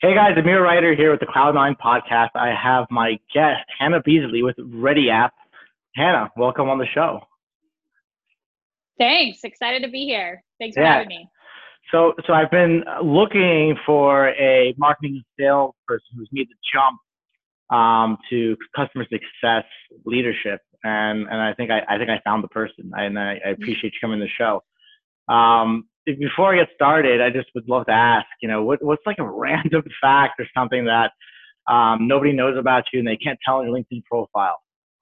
Hey guys, Amir Reiter here with the Cloud9 podcast. I have my guest, Hannah Beasley with Ready App. Hannah, welcome on the show. Thanks. Excited to be here. Thanks for having me. So, so I've been looking for a marketing sales person who's made the jump um, to customer success leadership, and and I think I, I think I found the person, and I, I appreciate you coming to the show. Um, before I get started, I just would love to ask, you know, what, what's like a random fact or something that um, nobody knows about you and they can't tell in your LinkedIn profile?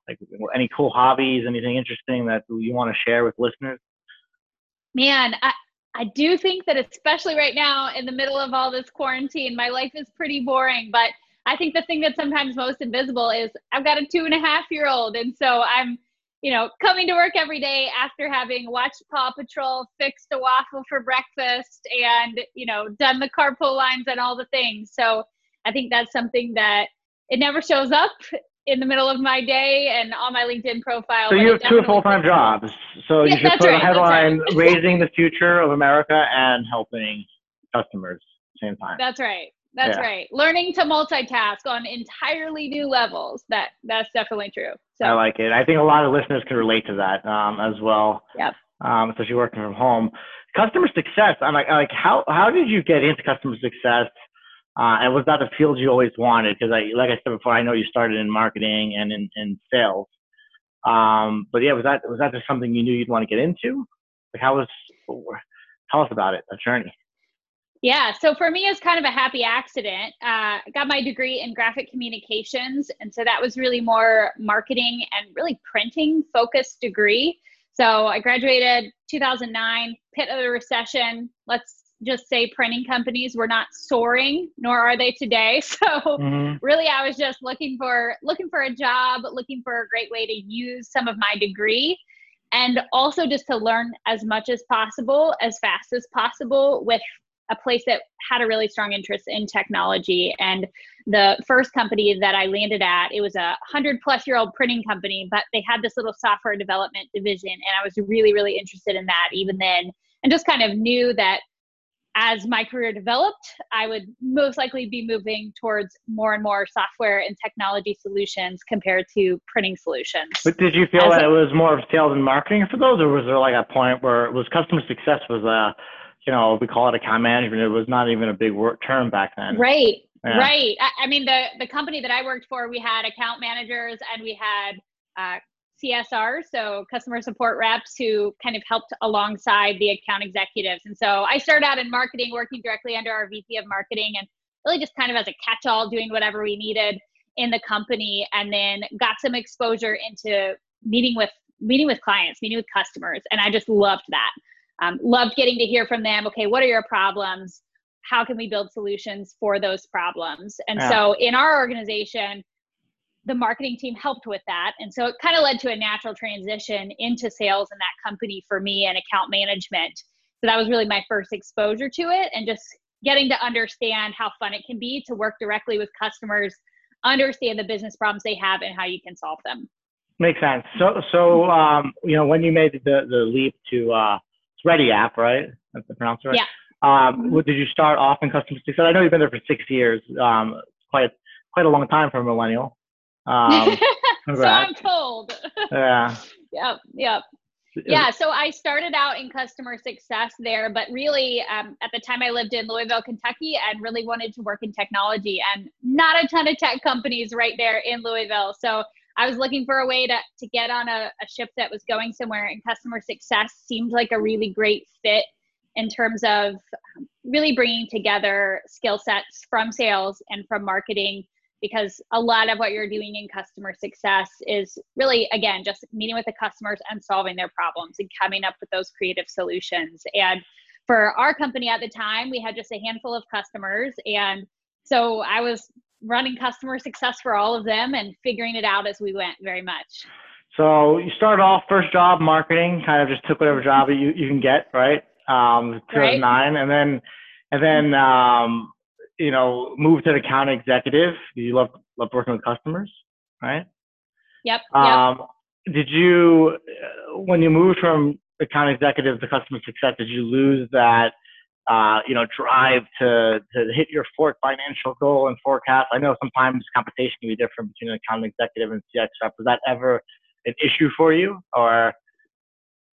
Like any cool hobbies, anything interesting that you want to share with listeners? Man, I, I do think that especially right now in the middle of all this quarantine, my life is pretty boring, but I think the thing that's sometimes most invisible is I've got a two and a half year old. And so I'm you know, coming to work every day after having watched Paw Patrol, fixed a waffle for breakfast, and, you know, done the carpool lines and all the things. So I think that's something that it never shows up in the middle of my day and on my LinkedIn profile. So you have two full time jobs. So yeah, you should put right, a headline right. raising the future of America and helping customers same time. That's right. That's yeah. right. Learning to multitask on entirely new levels. That that's definitely true. So I like it. I think a lot of listeners can relate to that um, as well. Yep. Um, especially working from home. Customer success. I'm like, like how how did you get into customer success? Uh, and was that the field you always wanted? Because I, like I said before, I know you started in marketing and in, in sales. Um, but yeah, was that was that just something you knew you'd want to get into? Like, how was? Tell us about it, that journey. Yeah, so for me, it's kind of a happy accident. Uh, I got my degree in graphic communications, and so that was really more marketing and really printing focused degree. So I graduated 2009, pit of the recession. Let's just say printing companies were not soaring, nor are they today. So mm-hmm. really, I was just looking for looking for a job, looking for a great way to use some of my degree and also just to learn as much as possible as fast as possible with a place that had a really strong interest in technology. And the first company that I landed at, it was a hundred plus year old printing company, but they had this little software development division. And I was really, really interested in that even then. And just kind of knew that as my career developed, I would most likely be moving towards more and more software and technology solutions compared to printing solutions. But did you feel as that a, it was more of sales and marketing for those, or was there like a point where it was customer success was a you know, we call it account management. It was not even a big word term back then. Right. Yeah. Right. I, I, mean, the the company that I worked for, we had account managers and we had uh, CSRs, so customer support reps, who kind of helped alongside the account executives. And so I started out in marketing, working directly under our VP of marketing, and really just kind of as a catch-all, doing whatever we needed in the company, and then got some exposure into meeting with meeting with clients, meeting with customers, and I just loved that. Um, loved getting to hear from them. Okay, what are your problems? How can we build solutions for those problems? And yeah. so in our organization, the marketing team helped with that. And so it kind of led to a natural transition into sales in that company for me and account management. So that was really my first exposure to it and just getting to understand how fun it can be to work directly with customers, understand the business problems they have and how you can solve them. Makes sense. So, so um, you know, when you made the the leap to uh, Ready app, right? That's the pronounce right. Yeah. Um, mm-hmm. did you start off in customer success? I know you've been there for six years. Um, quite quite a long time for a millennial. Um, so I'm told. Yeah. yep. Yep. Yeah, so I started out in customer success there, but really um, at the time I lived in Louisville, Kentucky, and really wanted to work in technology, and not a ton of tech companies right there in Louisville. So I was looking for a way to, to get on a, a ship that was going somewhere, and customer success seemed like a really great fit in terms of um, really bringing together skill sets from sales and from marketing because a lot of what you're doing in customer success is really again just meeting with the customers and solving their problems and coming up with those creative solutions. And for our company at the time we had just a handful of customers and so i was running customer success for all of them and figuring it out as we went very much. So you started off first job marketing, kind of just took whatever job you, you can get, right? Um, 2009, right. and then and then um, you know moved to the account executive. You love love working with customers, right? Yep. Um, yep. Did you when you moved from account executive to customer success? Did you lose that uh, you know, drive to, to hit your fourth financial goal and forecast? I know sometimes compensation can be different between an account executive and CX rep. Was that ever an issue for you or?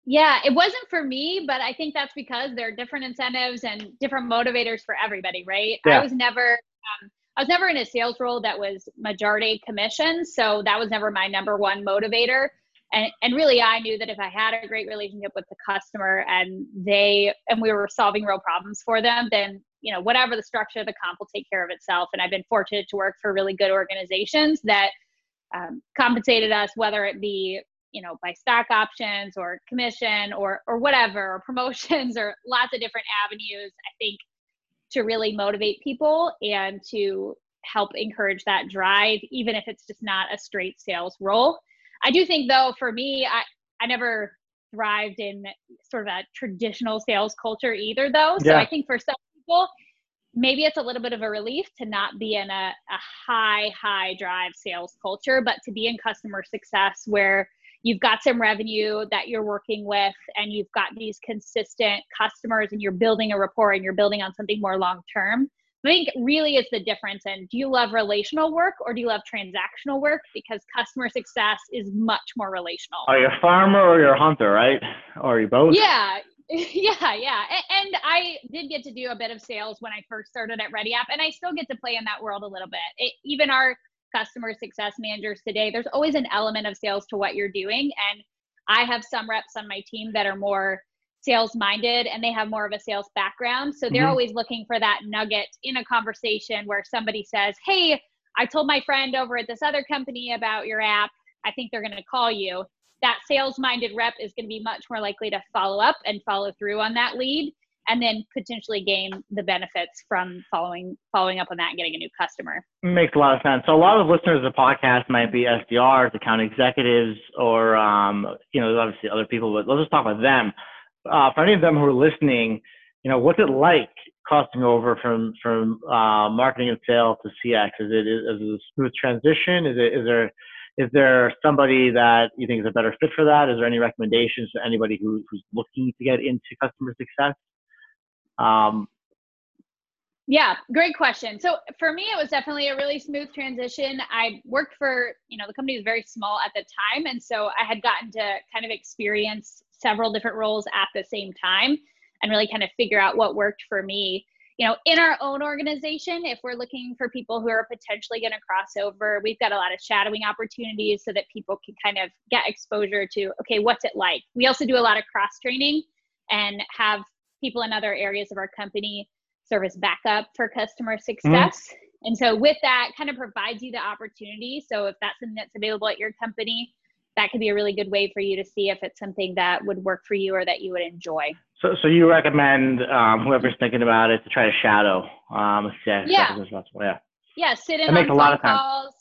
Yeah, it wasn't for me, but I think that's because there are different incentives and different motivators for everybody, right? Yeah. I was never, um, I was never in a sales role that was majority commission, so that was never my number one motivator and and really i knew that if i had a great relationship with the customer and they and we were solving real problems for them then you know whatever the structure of the comp will take care of itself. And i've been fortunate to work for really good organizations that um, compensated us whether it be you know by stock options or commission or or whatever or promotions or lots of different avenues i think to really motivate people and to help encourage that drive even if it's just not a straight sales role I do think though, for me, I, I never thrived in sort of a traditional sales culture either though. So yeah. I think for some people, maybe it's a little bit of a relief to not be in a, a high, high drive sales culture, but to be in customer success where you've got some revenue that you're working with and you've got these consistent customers and you're building a rapport and you're building on something more long term I think really is the difference. And do you love relational work or do you love transactional work? Because customer success is much more relational. Are you a farmer or you're a hunter, right? Or are you both? Yeah. Yeah, yeah. And I did get to do a bit of sales when I first started at Ready App, and I still get to play in that world a little bit. It, even our customer success managers today, there's always an element of sales to what you're doing. And I have some reps on my team that are more sales minded and they have more of a sales background. So they're mm-hmm. always looking for that nugget in a conversation where somebody says, Hey, I told my friend over at this other company about your app. I think they're going to call you. That sales minded rep is going to be much more likely to follow up and follow through on that lead and then potentially gain the benefits from following following up on that and getting a new customer. Makes a lot of sense. So a lot of listeners of the podcast might be SDRs, account executives, or um, you know, obviously other people. But let's just talk about them uh, for any of them who are listening, you know, what's it like crossing over from from uh, marketing and sales to CX? Is it is it a smooth transition? Is it is there is there somebody that you think is a better fit for that? Is there any recommendations to anybody who, who's looking to get into customer success? Um, yeah, great question. So for me, it was definitely a really smooth transition. I worked for, you know, the company was very small at the time. And so I had gotten to kind of experience several different roles at the same time and really kind of figure out what worked for me you know in our own organization if we're looking for people who are potentially going to cross over we've got a lot of shadowing opportunities so that people can kind of get exposure to okay what's it like we also do a lot of cross training and have people in other areas of our company service backup for customer mm-hmm. success mm-hmm. and so with that kind of provides you the opportunity so if that's something that's available at your company that could be a really good way for you to see if it's something that would work for you or that you would enjoy. So, so you recommend um, whoever's thinking about it to try to shadow um, yeah. Yeah. Yeah, sit in that on phone calls.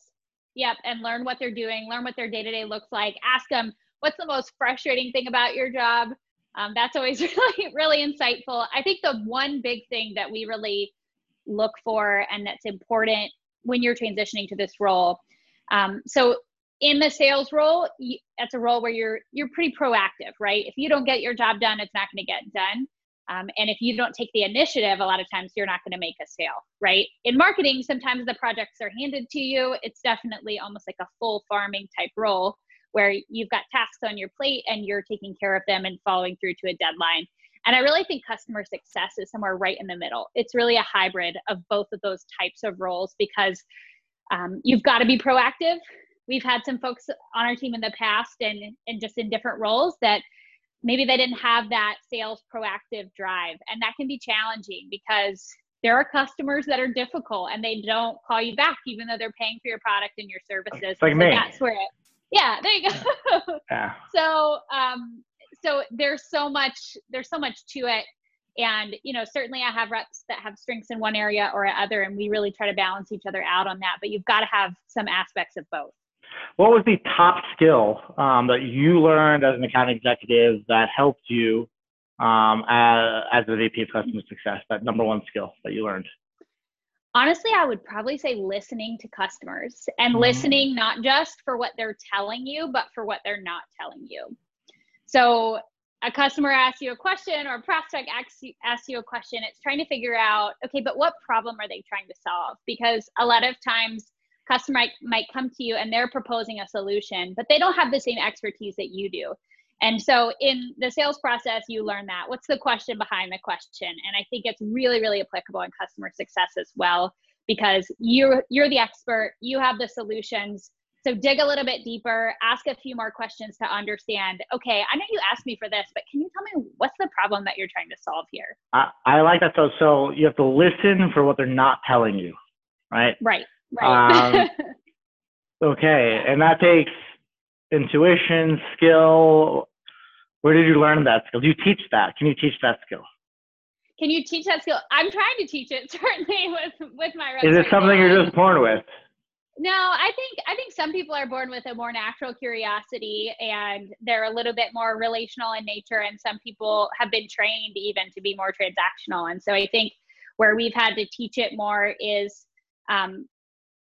Yep, and learn what they're doing, learn what their day to day looks like. Ask them what's the most frustrating thing about your job. Um, that's always really, really insightful. I think the one big thing that we really look for and that's important when you're transitioning to this role. Um, so in the sales role that's a role where you're you're pretty proactive right? If you don't get your job done it's not going to get done. Um, and if you don't take the initiative a lot of times you're not going to make a sale right? In marketing sometimes the projects are handed to you. It's definitely almost like a full farming type role where you've got tasks on your plate and you're taking care of them and following through to a deadline. And i really think customer success is somewhere right in the middle. It's really a hybrid of both of those types of roles because um, you've got to be proactive we've had some folks on our team in the past and and just in different roles that maybe they didn't have that sales proactive drive. And that can be challenging because there are customers that are difficult and they don't call you back even though they're paying for your product and your services. It's like so me. that's where it yeah there you go. Yeah. so um so there's so much there's so much to it. And you know certainly i have reps that have strengths in one area or other and we really try to balance each other out on that but you've got to have some aspects of both what was the top skill um, that you learned as an account executive that helped you um, as, as a VP of customer success? That number one skill that you learned? Honestly, I would probably say listening to customers and mm-hmm. listening not just for what they're telling you, but for what they're not telling you. So a customer asks you a question or a prospect asks you, asks you a question, it's trying to figure out, okay, but what problem are they trying to solve? Because a lot of times customer might, might come to you and they're proposing a solution, but they don't have the same expertise that you do. And so in the sales process, you learn that. What's the question behind the question? And I think it's really, really applicable in customer success as well, because you're you're the expert, you have the solutions. So dig a little bit deeper, ask a few more questions to understand. Okay, I know you asked me for this, but can you tell me what's the problem that you're trying to solve here? I, I like that. So, so you have to listen for what they're not telling you, right? Right. Right. Um, okay, and that takes intuition, skill. Where did you learn that skill? Do you teach that? Can you teach that skill? Can you teach that skill? I'm trying to teach it certainly with with my. Is it something you're just born with? No, I think I think some people are born with a more natural curiosity and they're a little bit more relational in nature and some people have been trained even to be more transactional. And so I think where we've had to teach it more is um,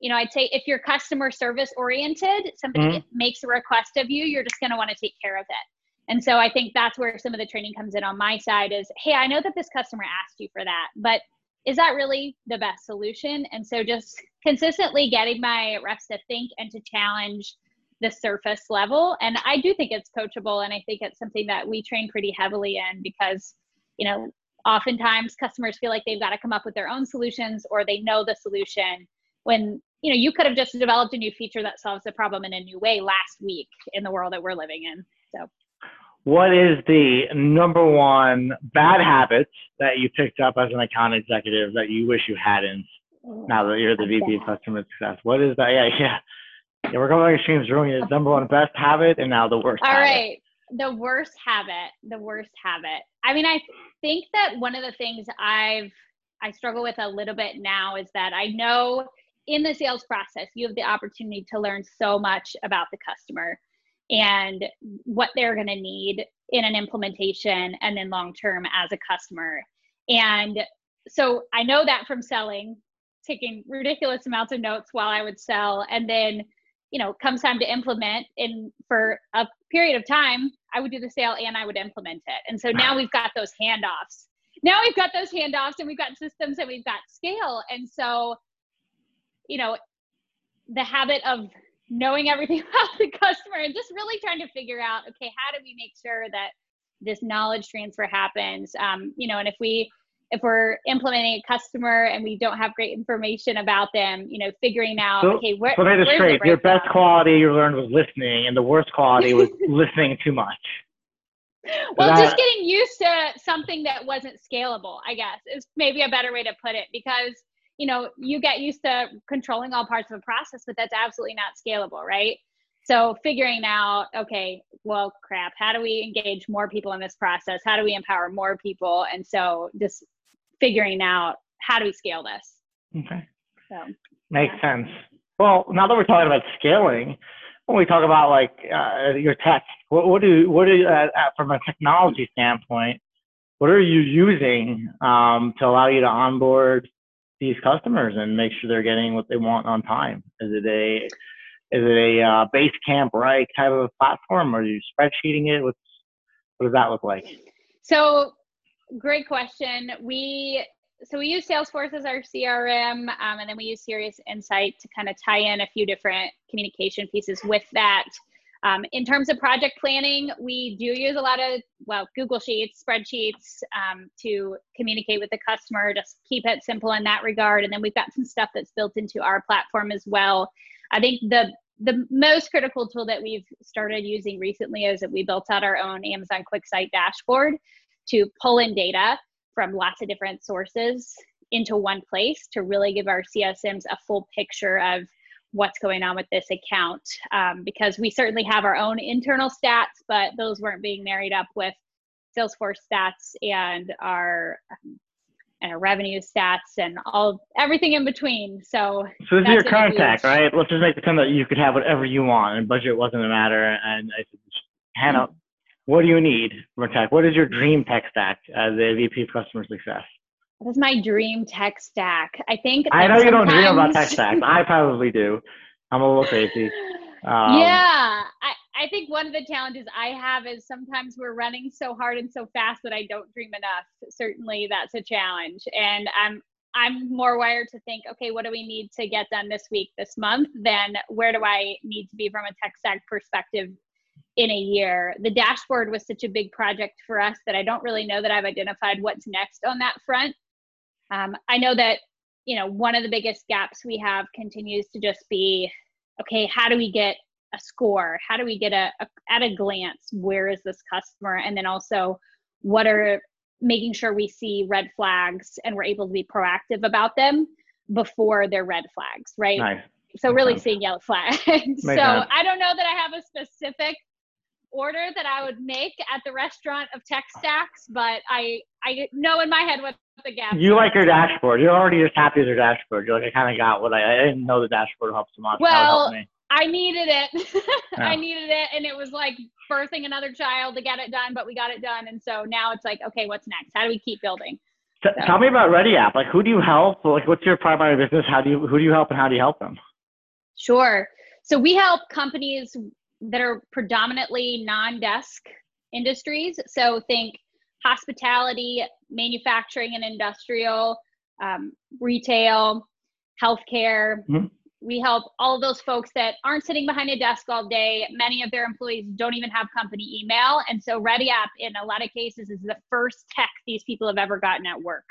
you know, I'd say if you're customer service oriented, somebody mm-hmm. makes a request of you, you're just going to want to take care of it. And so I think that's where some of the training comes in on my side is, hey, I know that this customer asked you for that, but is that really the best solution? And so just consistently getting my reps to think and to challenge the surface level. And I do think it's coachable. And I think it's something that we train pretty heavily in because, you know, oftentimes customers feel like they've got to come up with their own solutions or they know the solution when you know you could have just developed a new feature that solves the problem in a new way last week in the world that we're living in so what is the number one bad habit that you picked up as an account executive that you wish you hadn't now that you're the VP of customer success? What is that? Yeah, yeah. Yeah, we're going to extremes. Ruining number one best habit and now the worst. All habit. right, The worst habit. The worst habit. I mean, I think that one of the things I've I struggle with a little bit now is that I know in the sales process, you have the opportunity to learn so much about the customer and what they're going to need in an implementation and then long term as a customer. And so I know that from selling, taking ridiculous amounts of notes while I would sell. And then, you know, comes time to implement in for a period of time, I would do the sale and I would implement it. And so now we've got those handoffs. Now we've got those handoffs and we've got systems and we've got scale. And so you know, the habit of knowing everything about the customer and just really trying to figure out, okay, how do we make sure that this knowledge transfer happens? Um, you know, and if we if we're implementing a customer and we don't have great information about them, you know, figuring out, so, okay, where, so where's straight. Your best quality you learned was listening, and the worst quality was listening too much. Well, that, just getting used to something that wasn't scalable, I guess, is maybe a better way to put it because you know, you get used to controlling all parts of a process, but that's absolutely not scalable, right? So figuring out, okay, well, crap, how do we engage more people in this process? How do we empower more people? And so just figuring out how do we scale this? Okay. So makes yeah. sense. Well, now that we're talking about scaling, when we talk about like uh, your tech, what, what do you what do uh, uh, from a technology standpoint, what are you using um, to allow you to onboard these customers and make sure they're getting what they want on time? Is it a is it a uh, Basecamp right type of platform, or are you spreadsheeting it? What's what does that look like? So, great question. We so we use Salesforce as our CRM, um, and then we use Cirrus Insight to kind of tie in a few different communication pieces with that. Um, in terms of project planning, we do use a lot of, well, Google Sheets, spreadsheets um, to communicate with the customer, just keep it simple in that regard. And then we've got some stuff that's built into our platform as well. I think the the most critical tool that we've started using recently is that we built out our own Amazon QuickSight dashboard to pull in data from lots of different sources into one place to really give our CSMs a full picture of what's going on with this account um, because we certainly have our own internal stats, but those weren't being married up with Salesforce stats and our um, and our revenue stats and all everything in between. So, so this is your contact, right? Let's just make the claim that you could have whatever you want, and budget wasn't a matter. And I said, Hannah, what do you need from a tech? What is your dream tech stack as a VP of customer success? What is my dream tech stack? I think I know you don't dream about tech stacks. I probably do. I'm a little crazy. Um, yeah, I, I think one of the challenges I have is sometimes we're running so hard and so fast that I don't dream enough. Certainly, that's a challenge, and I'm I'm more wired to think, okay, what do we need to get done this week, this month, than where do I need to be from a tech stack perspective in a year. The dashboard was such a big project for us that I don't really know that I've identified what's next on that front. Um, I know that you know one of the biggest gaps we have continues to just be okay how do we get a score? How do we get a, a at a glance where is this customer? And then also what are making sure we see red flags and we're able to be proactive about them before they're red flags right? Nice. so really seeing yellow flags. So sense. i don't know that i have a specific order that I would make at the restaurant of tech stacks, but I I know in my head what the gap. You like your dashboard. You're already just happy with your dashboard. You're like, I kind of got what I, I didn't know the dashboard helps so much. Well, I needed it. yeah. I needed it, and it was like birthing another child to get it done, but we got it done, and so now it's like, okay, what's next? How do we keep building? So. Tell me about Ready App. Like, who do you help? Like, what's your primary business? How do you who do you help, and how do you help them? Sure. So we help companies that are predominantly non-desk industries. So think hospitality, manufacturing and industrial, um, retail, healthcare. Mm-hmm. We help all of those folks that aren't sitting behind a desk all day. Many of their employees don't even have company email. And so Ready App, in a lot of cases, is the first tech these people have ever gotten at work.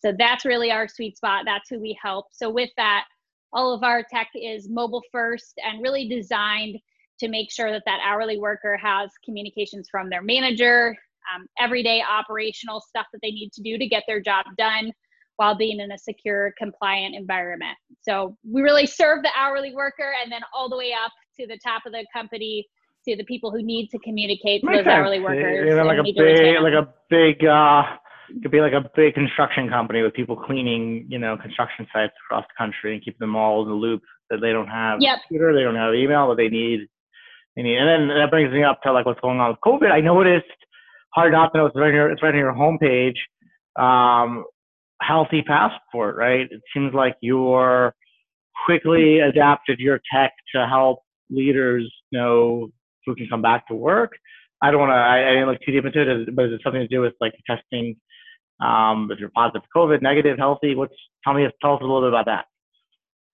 So that's really our sweet spot. That's who we help. So with that, all of our tech is mobile first and really designed to make sure that that hourly worker has communications from their manager, um, everyday operational stuff that they need to do to get their job done while being in a secure, compliant environment. So we really serve the hourly worker and then all the way up to the top of the company to the people who need to communicate to those sense. hourly workers. You know, like a big, like a big, uh, could be like a big construction company with people cleaning, you know, construction sites across the country and keep them all in the loop that they don't have yep. computer, they don't have email, but they need and then that brings me up to like what's going on with COVID. I noticed hard not to know it's right here. It's right on your homepage. Um, healthy passport, right? It seems like you're quickly adapted your tech to help leaders know who can come back to work. I don't want to. I, I, didn't look too deep into it, but is it something to do with like testing? Um, if you're positive COVID, negative, healthy, what's tell me tell us a little bit about that.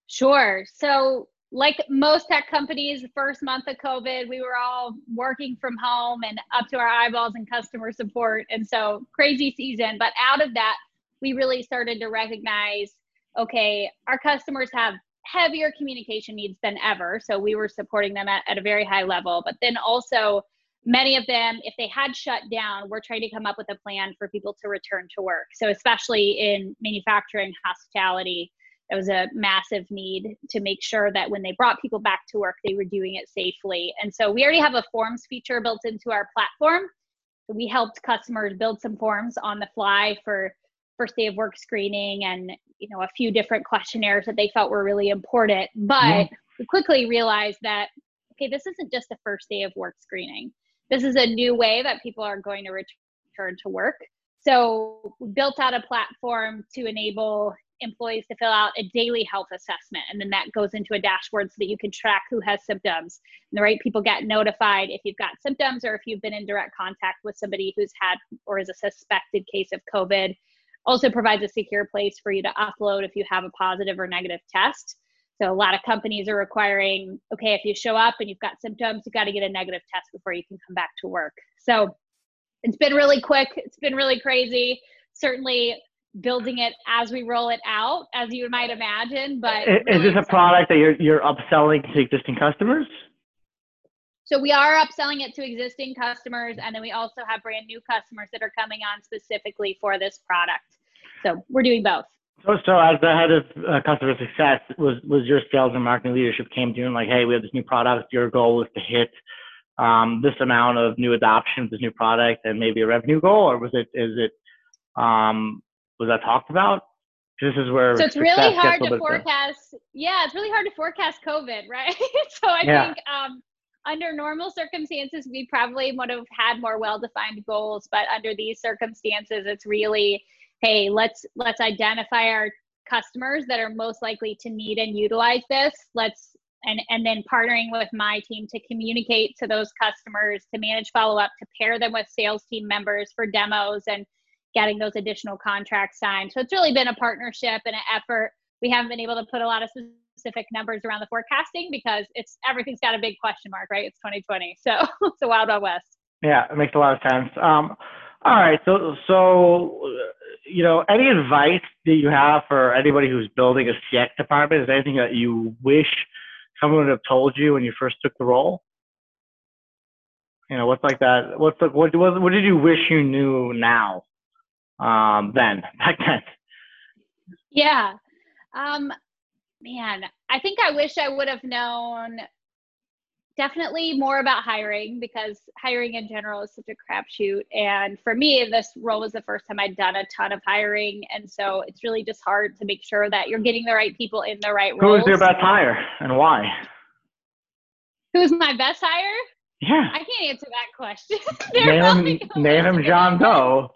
Sure. So like most tech companies, the first month of COVID, we were all working from home and up to our eyeballs in customer support. And so crazy season. But out of that, we really started to recognize okay, our customers have heavier communication needs than ever. So we were supporting them at, at a very high level. But then also, many of them, if they had shut down, we're trying to come up with a plan for people to return to work. So, especially in manufacturing, hospitality, it was a massive need to make sure that when they brought people back to work, they were doing it safely. And so we already have a forms feature built into our platform. We helped customers build some forms on the fly for first day of work screening and you know a few different questionnaires that they felt were really important. But yeah. we quickly realized that okay, this isn't just the first day of work screening. This is a new way that people are going to return to work. So we built out a platform to enable employees to fill out a daily health assessment and then that goes into a dashboard so that you can track who has symptoms. And the right people get notified if you've got symptoms or if you've been in direct contact with somebody who's had or is a suspected case of covid. Also provides a secure place for you to upload if you have a positive or negative test. So a lot of companies are requiring okay if you show up and you've got symptoms you've got to get a negative test before you can come back to work. So it's been really quick. It's been really crazy. Certainly building it as we roll it out, as you might imagine. But is, really this a product that you're you're upselling to existing customers? So we are upselling it to existing customers, and then we also have brand new customers that are coming on specifically for this product. So we're doing both. So, so as the head of uh, customer success, was was your sales and marketing leadership came to you and like, hey, we have this new product. Your goal is to hit um, this amount of new adoption of this new product, and maybe a revenue goal, or was it is it um, was that talked about? This is where so it's really hard to forecast. Yeah, it's really hard to forecast COVID, right? so I yeah. think um, under normal circumstances, we probably would have had more well-defined goals, but under these circumstances, it's really, hey, let's let's identify our customers that are most likely to need and utilize this. Let's and and then partnering with my team to communicate to those customers to manage follow up to pair them with sales team members for demos and getting those additional contracts signed. So it's really been a partnership and an effort. We haven't been able to put a lot of specific numbers around the forecasting because it's everything's got a big question mark right? It's 2020 so it's a wild wild west. Yeah it makes a lot of sense. Um, all right so so you know any advice that you have for anybody who's building a cx department? Is there anything that you wish someone would have told you when you first took the role? You know, what's like that? What's the, what, what, what did you wish you knew now, um, then, back then? Yeah. Um, man, I think I wish I would have known definitely more about hiring because hiring in general is such a crapshoot. And for me, this role was the first time I'd done a ton of hiring. And so it's really just hard to make sure that you're getting the right people in the right roles. Who was your best hire and why? Who's my best hire? Yeah. I can't answer that question. name him, name him John Doe.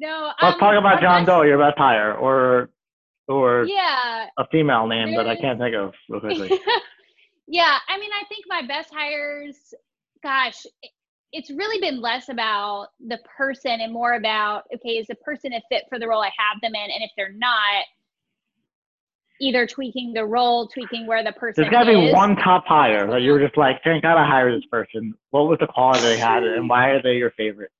No. Let's um, talk about John Doe, your best hire, or or yeah, a female name that I can't think of real quickly. Yeah, I mean, I think my best hires, gosh, it's really been less about the person and more about okay, is the person a fit for the role I have them in, and if they're not, either tweaking the role, tweaking where the person. Is. There's got to be one top hire that you were just like, thank God I hired this person. What was the quality they had, and why are they your favorite?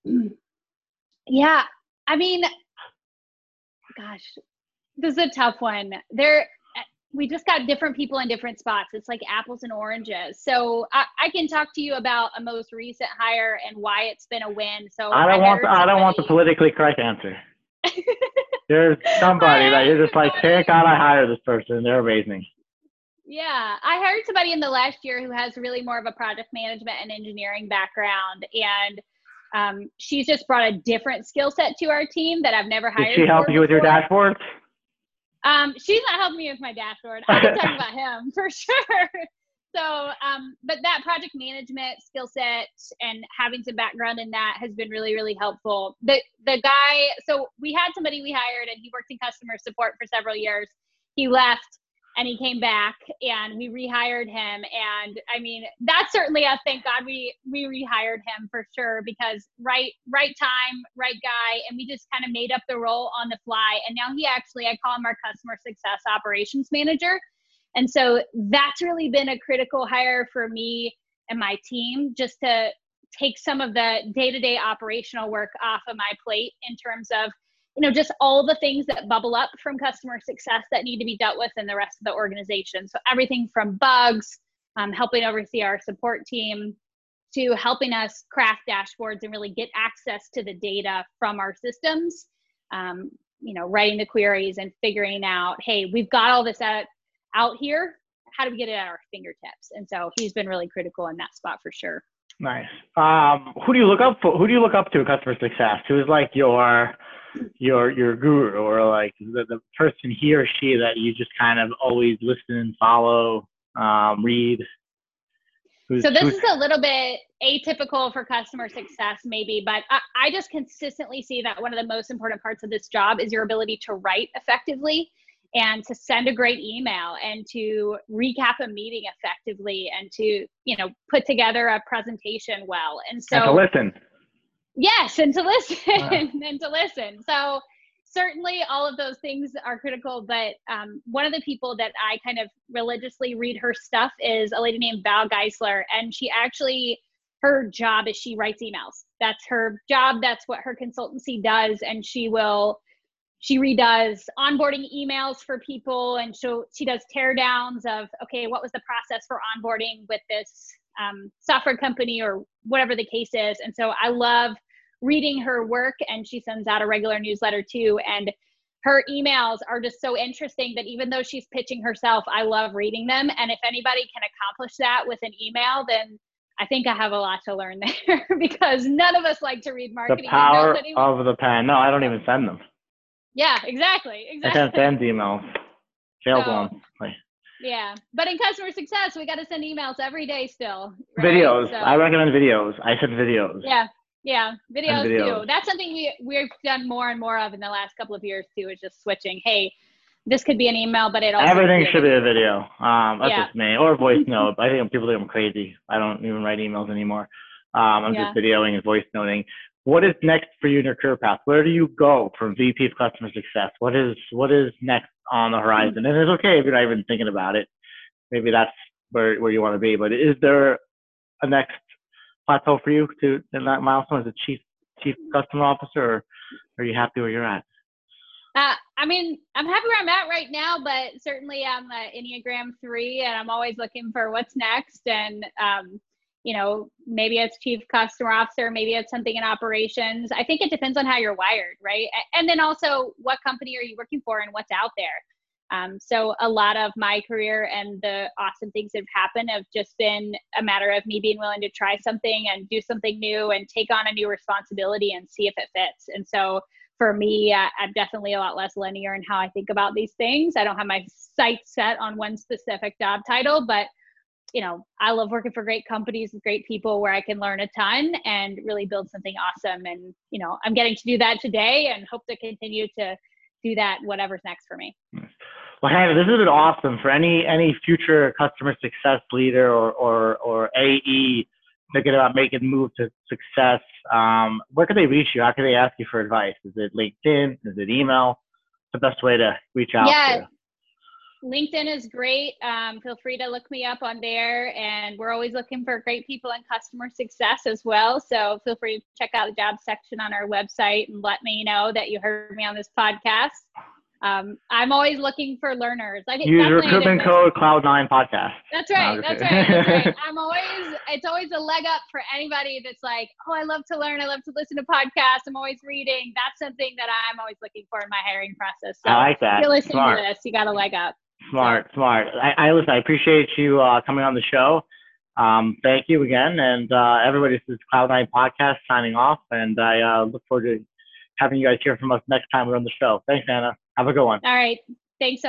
Yeah, I mean, gosh, this is a tough one. There we just got different people in different spots. It's like apples and oranges. So I, I, can talk to you about a most recent hire and why it's been a win. So I don't I want the, I don't want the politically correct answer. There's somebody that you're just like, thank God I hired this person. They're amazing. Yeah, I hired somebody in the last year who has really more of a project management and engineering background, and um, she's just brought a different skill set to our team that I've never hired. Did she help you with your dashboard? Um, she's not helping me with my dashboard. I can talk about him for sure. So, um, but that project management skill set and having some background in that has been really, really helpful. The the guy, so we had somebody we hired and he worked in customer support for several years. He left and he came back and we rehired him. And i mean that's certainly a thank god we we rehired him for sure because right right time right guy. And we just kind of made up the role on the fly. And now he actually i call him our customer success operations manager. And so that's really been a critical hire for me and my team just to take some of the day-to-day operational work off of my plate in terms of you know just all the things that bubble up from customer success that need to be dealt with in the rest of the organization. So everything from bugs um, helping oversee our support team to helping us craft dashboards and really get access to the data from our systems um, you know writing the queries and figuring out hey we've got all this out, out here. How do we get it at our fingertips? And so he's been really critical in that spot for sure. Nice. Um, who do you look up for who do you look up to customer success? Who's like your your your guru or like the, the person he or she that you just kind of always listen and follow um, read? Who's, so this is a little bit atypical for customer success maybe but I, I just consistently see that one of the most important parts of this job is your ability to write effectively and to send a great email and to recap a meeting effectively and to you know put together a presentation well. And so and listen Yes, and to listen and to listen. So certainly all of those things are critical, but um, one of the people that I kind of religiously read her stuff is a lady named Val Geisler, and she actually her job is she writes emails. That's her job. That's what her consultancy does, and she will she redoes onboarding emails for people and so she does teardowns of okay what was the process for onboarding with this um, software company or whatever the case is. And so I love reading her work, and she sends out a regular newsletter too. And her emails are just so interesting that even though she's pitching herself, I love reading them. And if anybody can accomplish that with an email, then I think I have a lot to learn there because none of us like to read marketing. The power of the pen. No, I don't even send them. Yeah, exactly. Exactly. I can't send emails. Sales so, ones. Yeah, but in customer success, we got to send emails every day still. Right? Videos. So, I recommend videos. I send videos. Yeah, yeah, videos, videos, too. That's something we we've done more and more of in the last couple of years too. Is just switching. Hey, this could be an email, but it also everything should be a video. Um, that's Yeah. just me, or a voice note. I think people think I'm crazy. I don't even write emails anymore. Um, I'm Yeah. just videoing and voice noting. What is next for you in your career path? Where do you go from VP of Customer Success? What is what is next on the horizon? And it's okay if you're not even thinking about it. Maybe that's where where you want to be. But is there a next plateau for you to in that milestone as a chief chief customer officer, or are you happy where you're at? Uh, I mean, I'm happy where I'm at right now, but certainly I'm Enneagram three, and I'm always looking for what's next. And um, you know, maybe it's chief customer officer, maybe it's something in operations. I think it depends on how you're wired, right? And then also, what company are you working for, and what's out there. Um, so a lot of my career and the awesome things that have happened have just been a matter of me being willing to try something and do something new and take on a new responsibility and see if it fits. And so for me, uh, I'm definitely a lot less linear in how I think about these things. I don't have my sights set on one specific job title, but you know, I love working for great companies with great people where I can learn a ton and really build something awesome. And you know, I'm getting to do that today, and hope to continue to do that whatever's next for me. Well, Hannah, this has been awesome. For any any future customer success leader or or, or AE thinking about making the move to success, um, where can they reach you? How can they ask you for advice? Is it LinkedIn? Is it email? What's the best way to reach out? Yeah. To you? LinkedIn is great. Um, feel free to look me up on there. And we're always looking for great people in customer success as well. So feel free to check out the job section on our website and let me know that you heard me on this podcast. Um, I'm always looking for learners. I think Use recruitment code Cloud9 Podcast. That's right. That's right. That's right. I'm always, it's always a leg up for anybody that's like, oh, I love to learn. I love to listen to podcasts. I'm always reading. That's something that I'm always looking for in my hiring process. So I like that. if you're listening Smart. to this, you got a leg up. Smart, smart. I, I listen. I appreciate you uh, coming on the show. Um, thank you again, and uh, everybody. This is Cloud Nine Podcast signing off, and I uh, look forward to having you guys hear from us next time we're on the show. Thanks, Anna. Have a good one. All right. Thanks so much.